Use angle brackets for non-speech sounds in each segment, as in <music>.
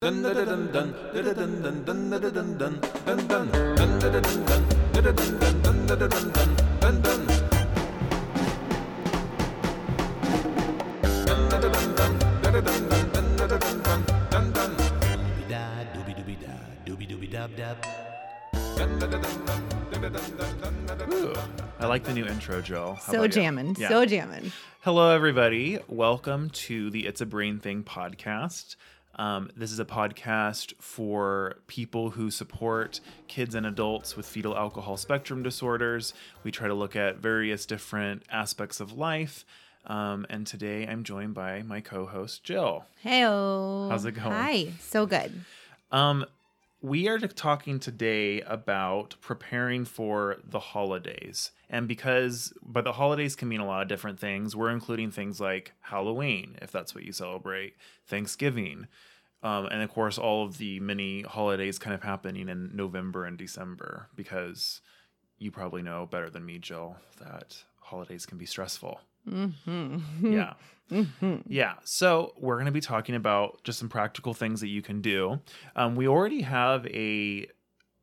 Da dooby dooby da dooby dooby dub dub. I like the new intro, Jill. How So about you? jamming, Yeah. so jamming. Hello, everybody. Welcome to the It's a Brain Thing podcast. Um, this is a podcast for people who support kids and adults with fetal alcohol spectrum disorders. We try to look at various different aspects of life. Um, and today I'm joined by my co host, Jill. Hey, How's it going? Hi, so good. Um, we are talking today about preparing for the holidays. And because, but the holidays can mean a lot of different things, we're including things like Halloween, if that's what you celebrate, Thanksgiving, um, and of course, all of the many holidays kind of happening in November and December, because you probably know better than me, Jill, that holidays can be stressful. Mm-hmm. Yeah. <laughs> Yeah. So we're going to be talking about just some practical things that you can do. Um, we already have a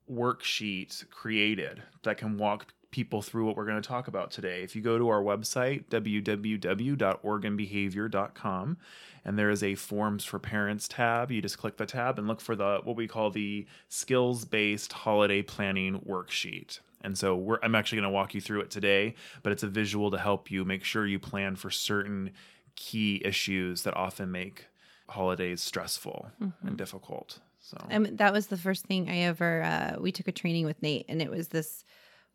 worksheet created that can walk people through what we're going to talk about today. If you go to our website, www.organbehavior.com, and there is a forms for parents tab, you just click the tab and look for the what we call the skills based holiday planning worksheet. And so we're, I'm actually going to walk you through it today, but it's a visual to help you make sure you plan for certain key issues that often make holidays stressful and difficult. So Um, that was the first thing I ever. Uh, we took a training with Nate, and it was this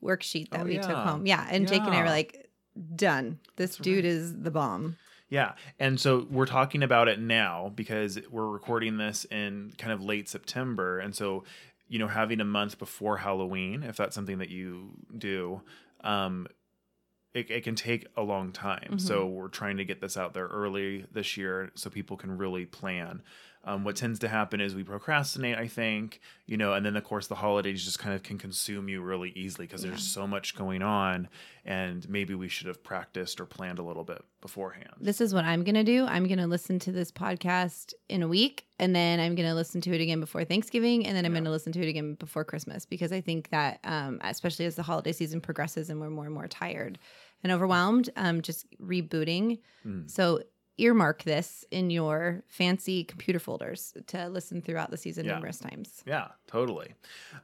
worksheet that Oh, we took home. Yeah, and Jake and I were like, "Done. This dude is the bomb." Yeah. And so we're talking about it now because we're recording this in kind of late September. And so, you know, having a month before Halloween, if that's something that you do, um, it, it can take a long time. So we're trying to get this out there early this year so people can really plan. Um, what tends to happen is we procrastinate, I think, you know, and then of course the holidays just kind of can consume you really easily because there's so much going on, and maybe we should have practiced or planned a little bit beforehand. This is what I'm gonna do. I'm gonna listen to this podcast in a week, and then I'm gonna listen to it again before Thanksgiving, and then I'm gonna listen to it again before Christmas because I think that, um, especially as the holiday season progresses and we're more and more tired and overwhelmed, um, just rebooting. Mm. So earmark this in your fancy computer folders to listen throughout the season Yeah. numerous times. Yeah, totally.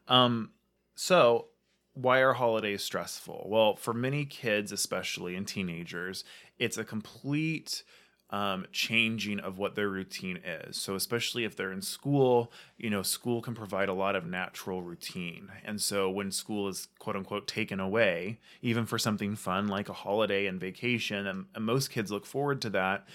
Um, so, why are holidays stressful? Well, for many kids, especially and teenagers, it's a complete um, changing of what their routine is. So, especially if they're in school, you know, school can provide a lot of natural routine. And so, when school is quote unquote taken away, even for something fun like a holiday and vacation, and, and most kids look forward to that,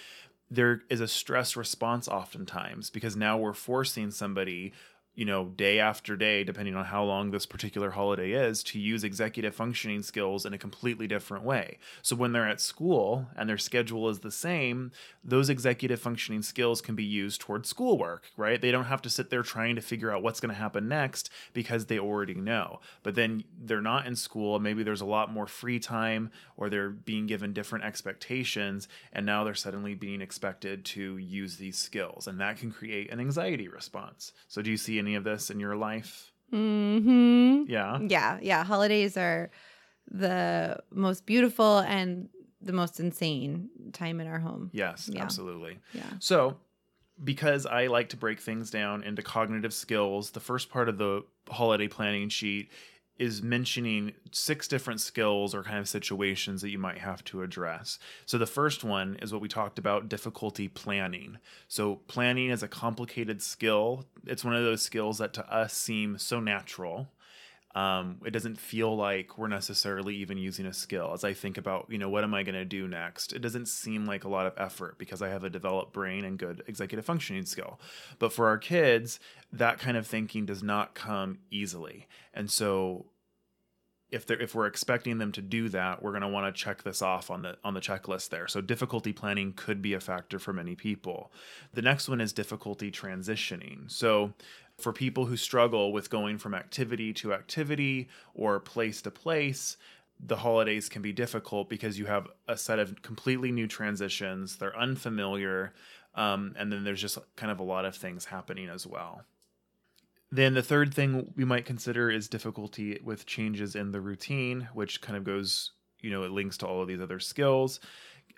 there is a stress response oftentimes because now we're forcing somebody you know day after day depending on how long this particular holiday is to use executive functioning skills in a completely different way. So when they're at school and their schedule is the same those executive functioning skills can be used towards schoolwork right? They don't have to sit there trying to figure out what's going to happen next because they already know. But then they're not in school maybe there's a lot more free time or they're being given different expectations and now they're suddenly being expected to use these skills and that can create an anxiety response. So do you see any of this in your life Hmm. yeah Yeah, yeah. Holidays are the most beautiful and the most insane time in our home. yes Yeah. absolutely Yeah. So, because I like to break things down into cognitive skills, the first part of the holiday planning sheet is mentioning six different skills or kind of situations that you might have to address. So, the first one is what we talked about difficulty planning. So, planning is a complicated skill. It's one of those skills that to us seem so natural um, it doesn't feel like we're necessarily even using a skill as i think about you know what am i going to do next it doesn't seem like a lot of effort because i have a developed brain and good executive functioning skill but for our kids that kind of thinking does not come easily and so if they're if we're expecting them to do that we're going to want to check this off on the on the checklist there. So difficulty planning could be a factor for many people. The next one is difficulty transitioning. So for people who struggle with going from activity to activity or place to place the holidays can be difficult because you have a set of completely new transitions they're unfamiliar Um, and then there's just kind of a lot of things happening as well. Then the third thing we might consider is difficulty with changes in the routine, which kind of goes, you know, it links to all of these other skills.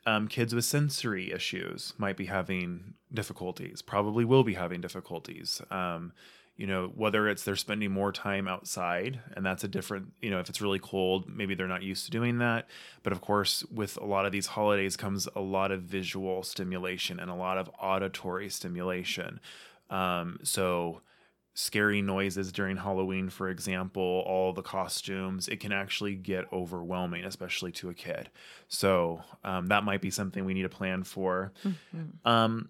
Um, kids with sensory issues might be having difficulties, probably will be having difficulties. Um, you know, whether it's they're spending more time outside, and that's a different, you know, if it's really cold, maybe they're not used to doing that. But of course, with a lot of these holidays comes a lot of visual stimulation and a lot of auditory stimulation. Um, so, scary noises during Halloween, for example, all the costumes, it can actually get overwhelming, especially to a kid. So um, that might be something we need to plan for. Mm-hmm. Um,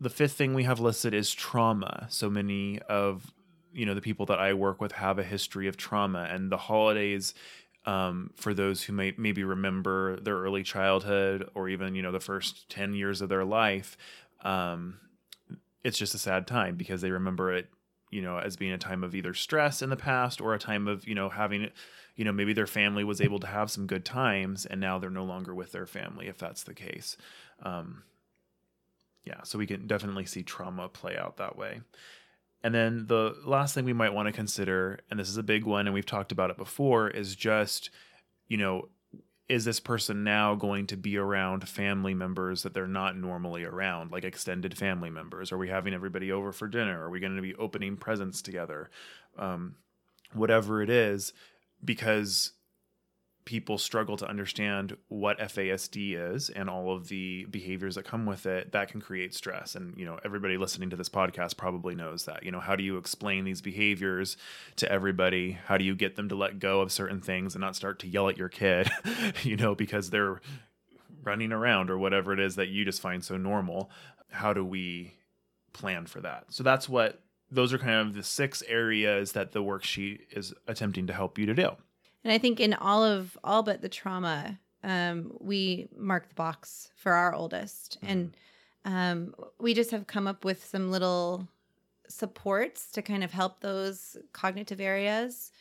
the fifth thing we have listed is trauma. So many of you know the people that I work with have a history of trauma, and the holidays. Um, for those who may maybe remember their early childhood or even you know the first 10 years of their life um, it's just a sad time because they remember it you know as being a time of either stress in the past or a time of you know having you know maybe their family was able to have some good times and now they're no longer with their family if that's the case. Um, yeah so we can definitely see trauma play out that way. And then the last thing we might want to consider and this is a big one and we've talked about it before is just you know is this person now going to be around family members that they're not normally around, like extended family members? Are we having everybody over for dinner? Are we going to be opening presents together? Um, whatever it is, because people struggle to understand what FASD is and all of the behaviors that come with it, that can create stress. And, you know, everybody listening to this podcast probably knows that. You know, how do you explain these behaviors to everybody? How do you get them to let go of certain things and not start to yell at your kid, <laughs> you know, because they're running around or whatever it is that you just find so normal? How do we plan for that? So that's what those are kind of the six areas that the worksheet is attempting to help you to do. And I think in all of all but the trauma, um, we mark the box for our oldest, Mhm. and um, we just have come up with some little supports to kind of help those cognitive areas.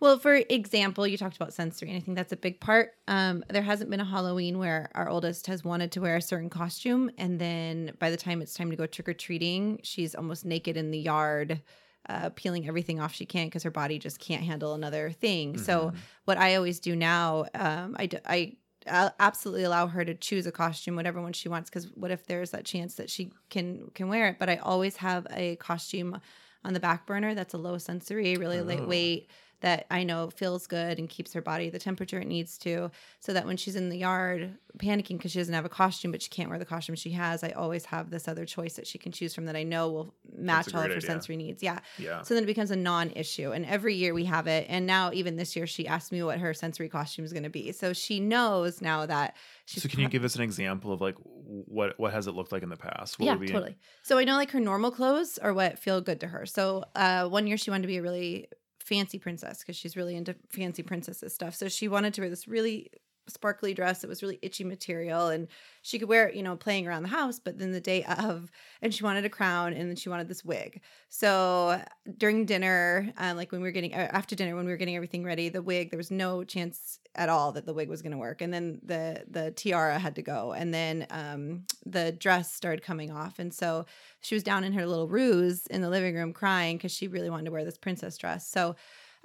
Well, for example, you talked about sensory, and I think that's a big part. Um, there hasn't been a Halloween where our oldest has wanted to wear a certain costume, and then by the time it's time to go trick or treating, she's almost naked in the yard, uh, peeling everything off she can because her body just can't handle another thing. So, Mhm. what I always do now, um, I, I I'll absolutely allow her to choose a costume, whatever one she wants. Because what if there's that chance that she can can wear it? But I always have a costume on the back burner that's a low sensory, really Oh. lightweight that I know feels good and keeps her body the temperature it needs to, so that when she's in the yard panicking because she doesn't have a costume, but she can't wear the costume she has, I always have this other choice that she can choose from that I know will match all of her idea. sensory needs. Yeah. yeah. So then it becomes a non-issue, and every year we have it. And now, even this year, she asked me what her sensory costume is going to be. So she knows now that she's. so can you give us an example of like what what has it looked like in the past? What yeah, totally. So I know like her normal clothes are what feel good to her. So uh, one year she wanted to be a really fancy princess because she's really into fancy princesses stuff. So she wanted to wear this really sparkly dress. It was really itchy material, and she could wear it, you know, playing around the house. But then the day <laughs> of, and she wanted a crown, and then she wanted this wig. So during dinner, uh, like when we were getting uh, after dinner, when we were getting everything ready, the wig there was no chance at all that the wig was going to work, and then the the tiara had to go, and then um, the dress started coming off, and so she was down in her little ruse in the living room crying because she really wanted to wear this princess dress. So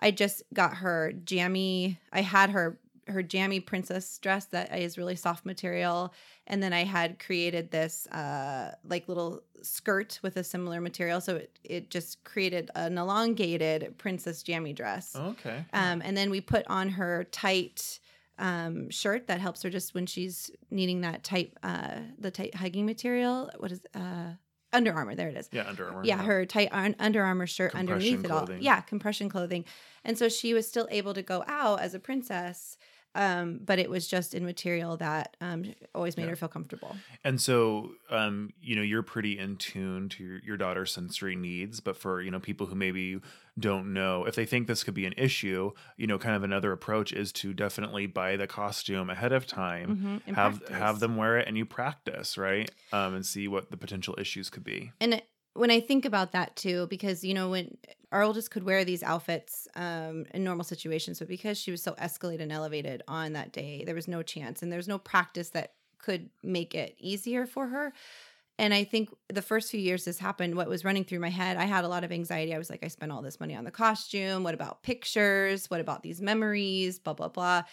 I just got her jammy. I had her her jammy princess dress that is really soft material and then i had created this uh like little skirt with a similar material so it, it just created an elongated princess jammy dress Okay. um, and then we put on her tight um, shirt that helps her just when she's needing that tight uh, the tight hugging material what is uh Under Armour there it is yeah, Under Armour. yeah, her tight un- Under Armour shirt underneath Compression it all. Yeah, compression clothing. And so she was still able to go out as a princess, um, but it was just in material that um, always made Yeah. her feel comfortable. And so, um, you know, you're pretty in tune to your, your daughter's sensory needs. But for, you know, people who maybe don't know, if they think this could be an issue, you know, kind of another approach is to definitely buy the costume ahead of time, Mhm, have practice. have them wear it and you practice, right? Um, and see what the potential issues could be. And when I think about that too, because you know when our oldest could wear these outfits um, in normal situations, but because she was so escalated and elevated on that day, there was no chance, and there's no practice that could make it easier for her. And I think the first few years this happened, what was running through my head, I had a lot of anxiety. I was like, I spent all this money on the costume. What about pictures? What about these memories? Blah, blah, blah.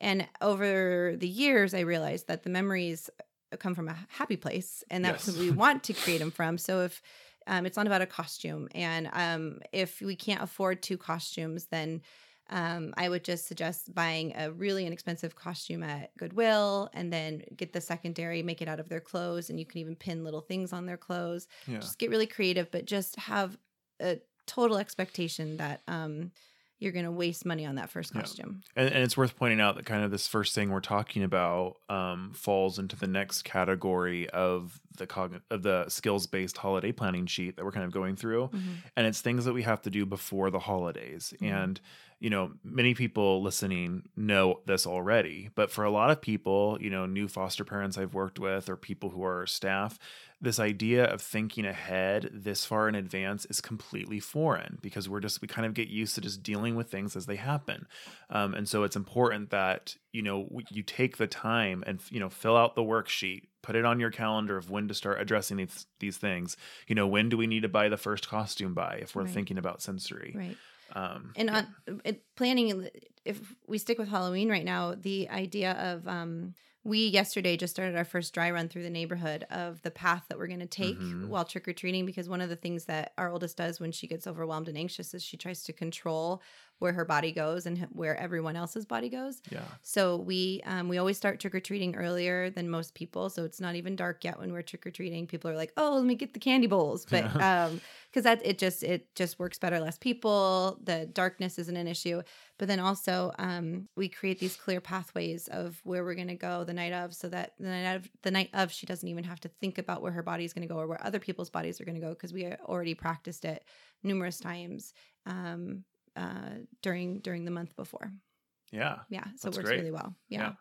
And over the years, I realized that the memories come from a happy place and that's Yes. what we <laughs> want to create them from. So if um, it's not about a costume, and um, if we can't afford two costumes, then um, I would just suggest buying a really inexpensive costume at Goodwill and then get the secondary, make it out of their clothes, and you can even pin little things on their clothes. Yeah. Just get really creative, but just have a total expectation that um, you're going to waste money on that first Yeah. costume. And, and it's worth pointing out that kind of this first thing we're talking about um, falls into the next category of the cogn- of the skills based holiday planning sheet that we're kind of going through, and it's things that we have to do before the holidays. Mhm. And you know, many people listening know this already, but for a lot of people, you know, new foster parents I've worked with or people who are staff, this idea of thinking ahead this far in advance is completely foreign because we're just we kind of get used to just dealing with things as they happen um, and so it's important that you know you take the time and you know fill out the worksheet put it on your calendar of when to start addressing these these things you know when do we need to buy the first costume by if we're Right. thinking about sensory Right. Um and yeah. on it, planning if we stick with halloween right now the idea of um we yesterday just started our first dry run through the neighborhood of the path that we're going to take Mhm. while trick-or-treating because one of the things that our oldest does when she gets overwhelmed and anxious is she tries to control where her body goes and where everyone else's body goes yeah so we um, we always start trick or treating earlier than most people. So it's not even dark yet when we're trick or treating. People are like, "Oh, let me get the candy bowls," but um, because that it just it just works better. Less people. The darkness isn't an issue. But then also um, we create these clear pathways of where we're going to go the night of, so that the night of the night of she doesn't even have to think about where her body is going to go or where other people's bodies are going to go because we already practiced it numerous times um, uh, during during the month before. yeah Yeah, so it works great. really well. Yeah. yeah.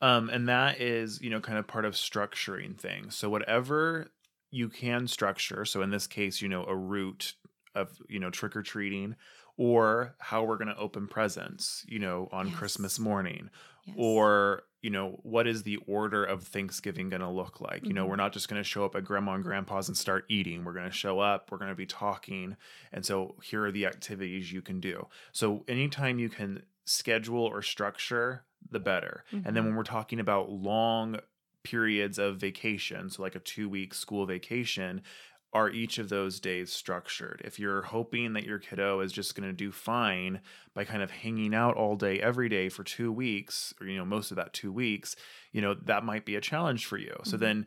Um, and that is, you know, kind of part of structuring things. So whatever you can structure, so in this case, you know, a route of, you know, trick or treating or how we're going to open presents, you know, on Christmas morning Yes. or you know what is the order of thanksgiving going to look like? You know we're not just going to show up at grandma and grandpa's and start eating. We're going to show up we're going to be talking and so here are the activities you can do. So anytime you can schedule or structure the better. And then Mhm. when we're talking about long periods of vacation so like a two week school vacation are each of those days structured? If you're hoping that your kiddo is just going to do fine by kind of hanging out all day every day for 2 weeks or you know most of that 2 weeks, you know, that might be a challenge for you. So Mhm. then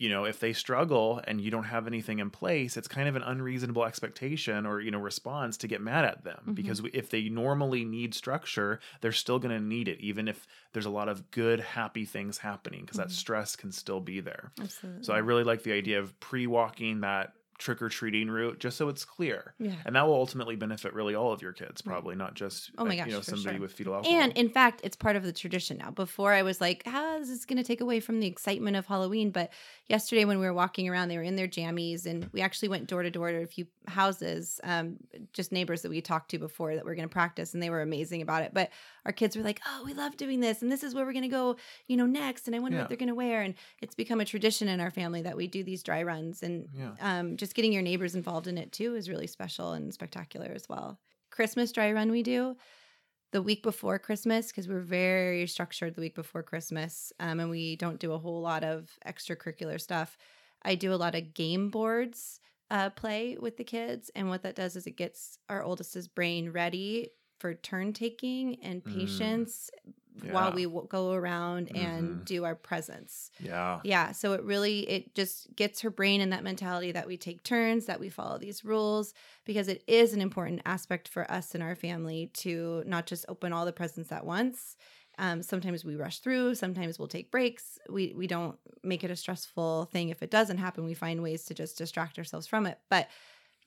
you know, if they struggle and you don't have anything in place, it's kind of an unreasonable expectation or, you know, response to get mad at them Mhm. because if they normally need structure, they're still going to need it, even if there's a lot of good, happy things happening because that Mhm. stress can still be there. Absolutely. So I really like the idea of pre-walking that trick or treating route just so it's clear. yeah. And that will ultimately benefit really all of your kids, probably not just Oh my uh, gosh, you know somebody sure. with fetal alcohol. And in fact, it's part of the tradition now. Before I was like, how is this going to take away from the excitement of Halloween? But yesterday when we were walking around, they were in their jammies and we actually went door to door to a few houses, um, just neighbors that we talked to before that we're going to practice and they were amazing about it. But our kids were like, oh, we love doing this and this is where we're going to go, you know, next. And I wonder Yeah. what they're going to wear. And it's become a tradition in our family that we do these dry runs and yeah. um, just getting your neighbors involved in it too is really special and spectacular as well. Christmas dry run we do the week before Christmas because we're very structured the week before Christmas, um, and we don't do a whole lot of extracurricular stuff. I do a lot of game boards uh, play with the kids, and what that does is it gets our oldest's brain ready for turn taking and Mm. Patience while we w- go around and Mhm. do our presents Yeah. yeah so it really it just gets her brain in that mentality that we take turns that we follow these rules because it is an important aspect for us and our family to not just open all the presents at once. Um, sometimes we rush through sometimes we'll take breaks. We we don't make it a stressful thing. If it doesn't happen we find ways to just distract ourselves from it. But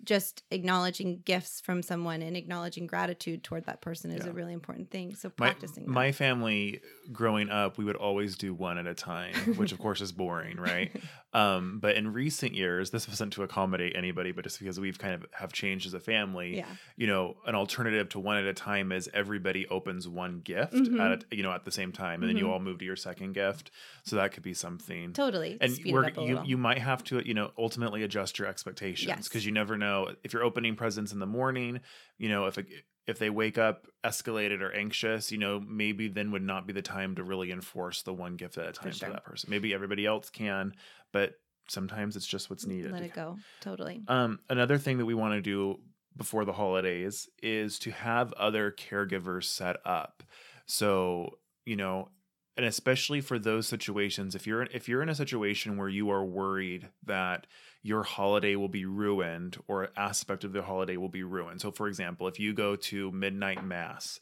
just acknowledging gifts from someone and acknowledging gratitude toward that person is Yeah. a really important thing. So my, practicing that. my family growing up we would always do one at a time which of course is boring right <laughs> um, but in recent years this wasn't to accommodate anybody but just because we've kind of have changed as a family yeah. you know an alternative to one at a time is everybody opens one gift Mhm. at a, you know at the same time and then you Mhm. all move to your second gift so that could be something Totally. and you little. you might have to you know ultimately adjust your expectations Yes. because you never know if you're opening presents in the morning you know if it, if they wake up escalated or anxious you know maybe then would not be the time to really enforce the one gift at a time sure. for that person maybe everybody else can but sometimes it's just what's needed Let it go. Totally. um, another thing that we want to do before the holidays is to have other caregivers set up. So, you know, and especially for those situations, if you're if you're in a situation where you are worried that your holiday will be ruined or aspect of the holiday will be ruined. So, for example, if you go to midnight mass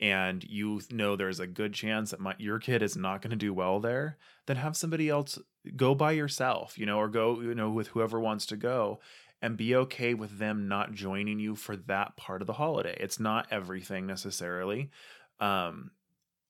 and you know there's a good chance that my, your kid is not going to do well there, then have somebody else go by yourself, you know, or go, you know, with whoever wants to go and be okay with them not joining you for that part of the holiday. It's not everything necessarily. Um,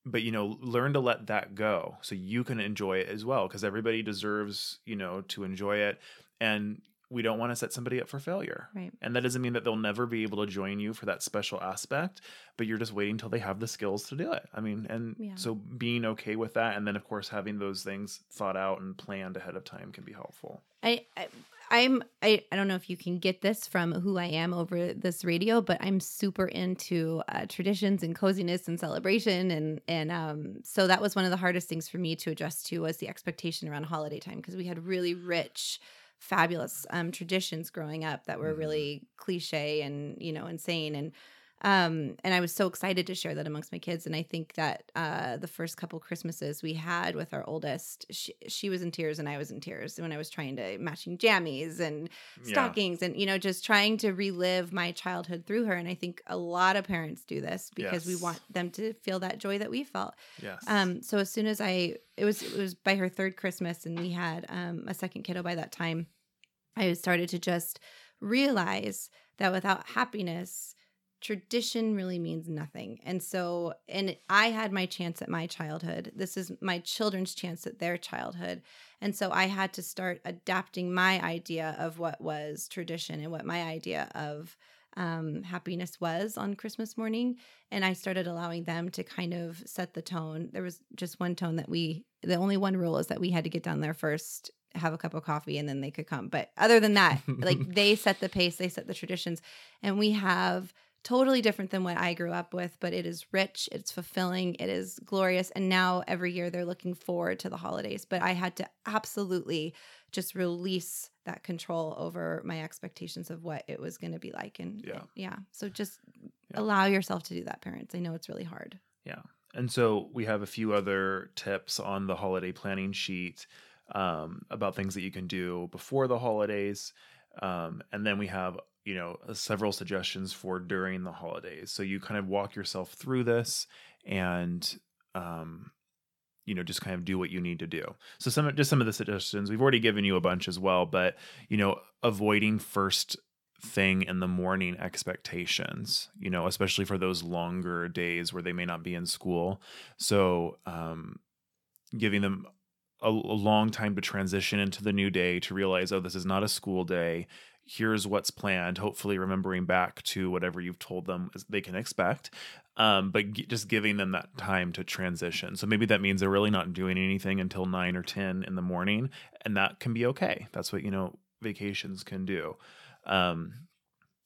but you know, learn to let that go so you can enjoy it as well because everybody deserves, you know, to enjoy it and we don't want to set somebody up for failure. Right. And that doesn't mean that they'll never be able to join you for that special aspect, but you're just waiting till they have the skills to do it. I mean, and Yeah. so being okay with that and then of course having those things thought out and planned ahead of time can be helpful. I, I I'm I, I don't know if you can get this from who I am over this radio, but I'm super into uh, traditions and coziness and celebration and and um so that was one of the hardest things for me to adjust to was the expectation around holiday time because we had really rich fabulous um traditions growing up that were Mhm. really cliche and you know insane and um and i was so excited to share that amongst my kids and i think that uh the first couple christmases we had with our oldest she, she was in tears and i was in tears when i was trying to matching jammies and Yeah. stockings and you know just trying to relive my childhood through her and i think a lot of parents do this because we want them to feel that joy that we felt Yes. um so as soon as i it was it was by her third christmas and we had um a second kiddo by that time i started to just realize that without happiness tradition really means nothing. And so and i had my chance at my childhood. This is my children's chance at their childhood. And so i had to start adapting my idea of what was tradition and what my idea of um, happiness was on christmas morning. And i started allowing them to kind of set the tone. There was just one tone that we the only one rule is that we had to get down there first have a cup of coffee and then they could come but other than that like <laughs> they set the pace they set the traditions and we have totally different than what I grew up with, but it is rich, it's fulfilling, it is glorious. And now every year they're looking forward to the holidays. But I had to absolutely just release that control over my expectations of what it was going to be like. And Yeah. yeah. So just Yeah. allow yourself to do that, parents. I know it's really hard. Yeah. And so we have a few other tips on the holiday planning sheet um, about things that you can do before the holidays. Um, and then we have, you know, several suggestions for during the holidays. So you kind of walk yourself through this and, um, you know, just kind of do what you need to do. So some, just some of the suggestions, we've already given you a bunch as well, but, you know, avoiding first thing in the morning expectations, you know, especially for those longer days where they may not be in school. So, um, giving them a, a long time to transition into the new day to realize, oh, this is not a school day. Here's what's planned. Hopefully, remembering back to whatever you've told them they can expect, um, but g- just giving them that time to transition. So maybe that means they're really not doing anything until nine or ten in the morning, and that can be okay. That's what you know vacations can do. Um,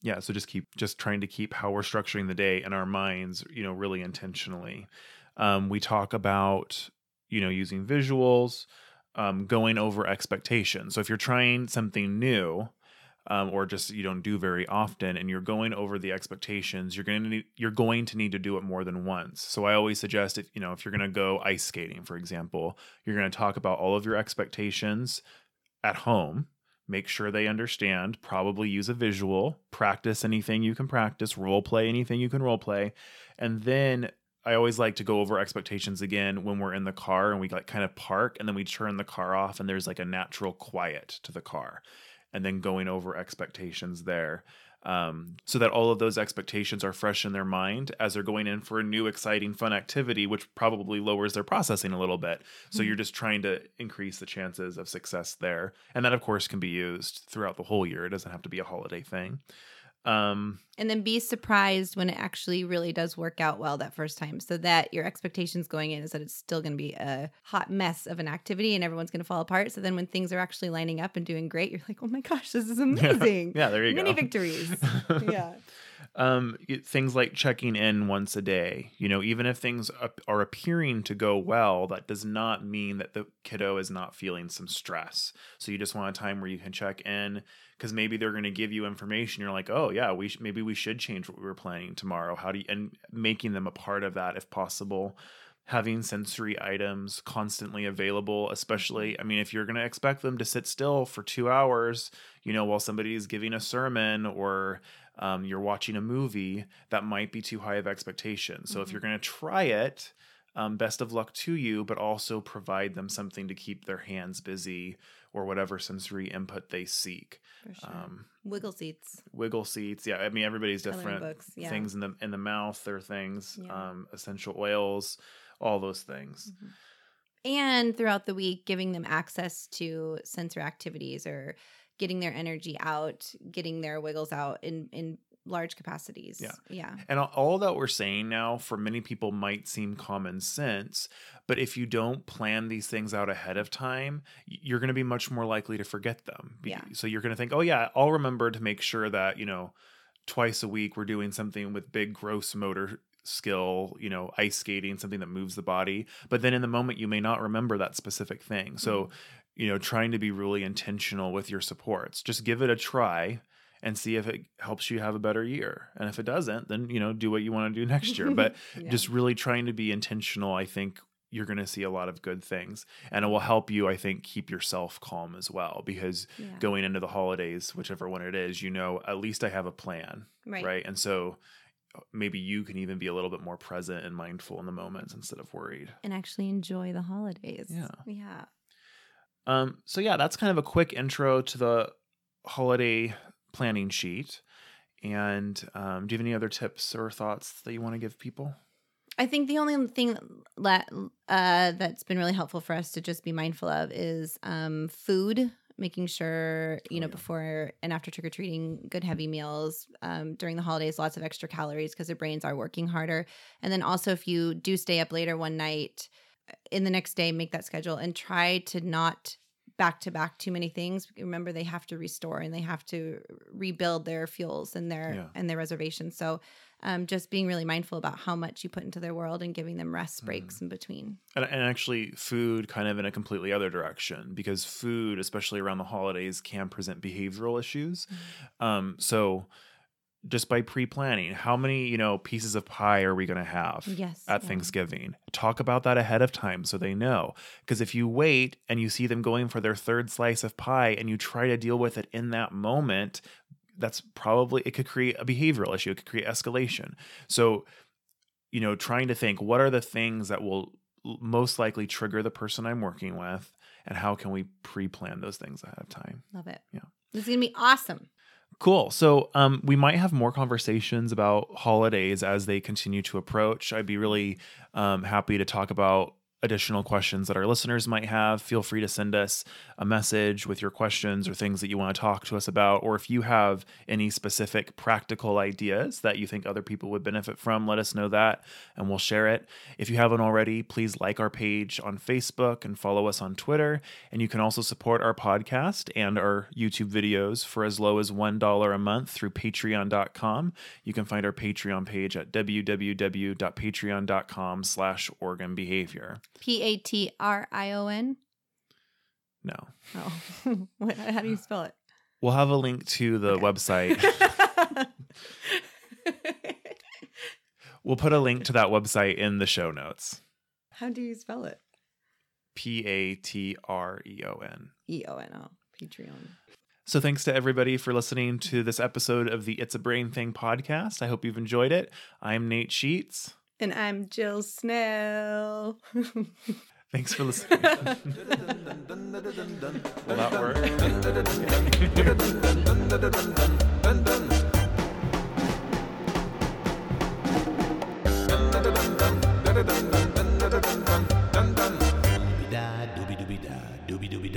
yeah, so just keep just trying to keep how we're structuring the day in our minds, you know, really intentionally. Um, we talk about you know using visuals, um, going over expectations. So if you're trying something new, um, or just you don't do very often, and you're going over the expectations, you're going to need, you're going to need to do it more than once. So I always suggest if you know if you're going to go ice skating, for example, you're going to talk about all of your expectations at home make sure they understand probably use a visual practice anything you can practice role play anything you can role play and then i always like to go over expectations again when we're in the car and we like kind of park and then we turn the car off and there's like a natural quiet to the car and then going over expectations there um, so that all of those expectations are fresh in their mind as they're going in for a new, exciting, fun activity, which probably lowers their processing a little bit. So Mhm. you're just trying to increase the chances of success there. And that, of course, can be used throughout the whole year. It doesn't have to be a holiday thing. Um, And then be surprised when it actually really does work out well that first time so that your expectations going in is that it's still going to be a hot mess of an activity and everyone's going to fall apart. So then when things are actually lining up and doing great, you're like, oh my gosh, this is <laughs> amazing. yeah, there you Many go. Many victories. <laughs> yeah. um things like checking in once a day you know even if things are appearing to go well that does not mean that the kiddo is not feeling some stress so you just want a time where you can check in because maybe they're going to give you information. You're like oh yeah we sh- maybe we should change what we were planning tomorrow. How do you and making them a part of that if possible. Having sensory items constantly available especially i mean if you're going to expect them to sit still for two hours you know while somebody is giving a sermon or um, you're watching a movie that might be too high of expectation. So if Mhm. you're going to try it um, best of luck to you but also provide them something to keep their hands busy or whatever sensory input they seek For sure. um, Wiggle seats. wiggle seats yeah i mean everybody's Coloring different books, yeah. things in the in the mouth or things Yeah. um, essential oils all those things Mhm. And throughout the week, giving them access to sensory activities or getting their energy out, getting their wiggles out in in large capacities. Yeah. Yeah. And all- that we're saying now for many people might seem common sense, but if you don't plan these things out ahead of time, you're going to be much more likely to forget them. Yeah. So you're going to think, "Oh yeah, I'll remember to make sure that, you know, twice a week we're doing something with big gross motor skill, you know, ice skating, something that moves the body." But then in the moment you may not remember that specific thing. So, mm. you know, trying to be really intentional with your supports. Just give it a try and see if it helps you have a better year. And if it doesn't, then you know, do what you want to do <laughs> next year. But <laughs> Yeah. just really trying to be intentional, I think you're going to see a lot of good things and it will help you I think keep yourself calm as well because Yeah. going into the holidays whichever one it is you know at least I have a plan right. right, and so uh, maybe you can even be a little bit more present and mindful in the moments instead of worried And actually enjoy the holidays. Yeah. Yeah. Um, so yeah, that's kind of a quick intro to the holiday planning sheet. And um, do you have any other tips or thoughts that you want to give people? I think the only thing that uh, that's been really helpful for us to just be mindful of is um, food, making sure you Oh, know yeah. before and after trick or treating, good heavy meals um, during the holidays, lots of extra calories because their brains are working harder. And then also, if you do stay up later one night, uh, in the next day, make that schedule and try to not back to back too many things remember they have to restore and they have to rebuild their fuels and their Yeah. and their reservations so um, just being really mindful about how much you put into their world and giving them rest breaks in between. And, and actually, food kind of in a completely other direction because food, especially around the holidays, can present behavioral issues. Um, so, just by pre-planning, how many you know pieces of pie are we going to have? Yes. at yeah. Thanksgiving. Talk about that ahead of time so they know. Because if you wait and you see them going for their third slice of pie and you try to deal with it in that moment, that's probably, it could create a behavioral issue. It could create escalation. So, you know, trying to think what are the things that will most likely trigger the person I'm working with and how can we pre plan those things ahead of time? Love it. Yeah. This is going to be awesome. Cool. So um, we might have more conversations about holidays as they continue to approach. I'd be really um, happy to talk about additional questions that our listeners might have. Feel free to send us a message with your questions or things that you want to talk to us about. Or if you have any specific practical ideas that you think other people would benefit from, let us know that and we'll share it. If you haven't already, please like our page on Facebook and follow us on Twitter. And you can also support our podcast and our YouTube videos for as low as $1 a month through patreon.com. You can find our Patreon page at www.patreon.com slash organ behavior. P A T R I O N. No. Oh, <laughs> what, how do you spell it? We'll have a link to the Okay. website. <laughs> We'll put a link to that website in the show notes. how do you spell it? P A T R E O N. E O N O. Patreon. So thanks to everybody for listening to this episode of the It's a Brain Thing podcast. I hope you've enjoyed it. I'm Nate Sheets. And I'm Jill Snell. Thanks for listening. Will that work? Da dooby dooby da dooby dooby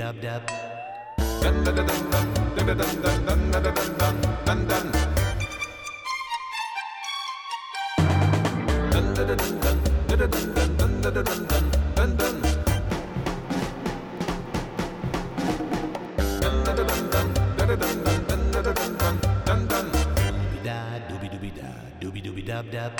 dub dub. Da dooby dooby da dooby dooby dub dub.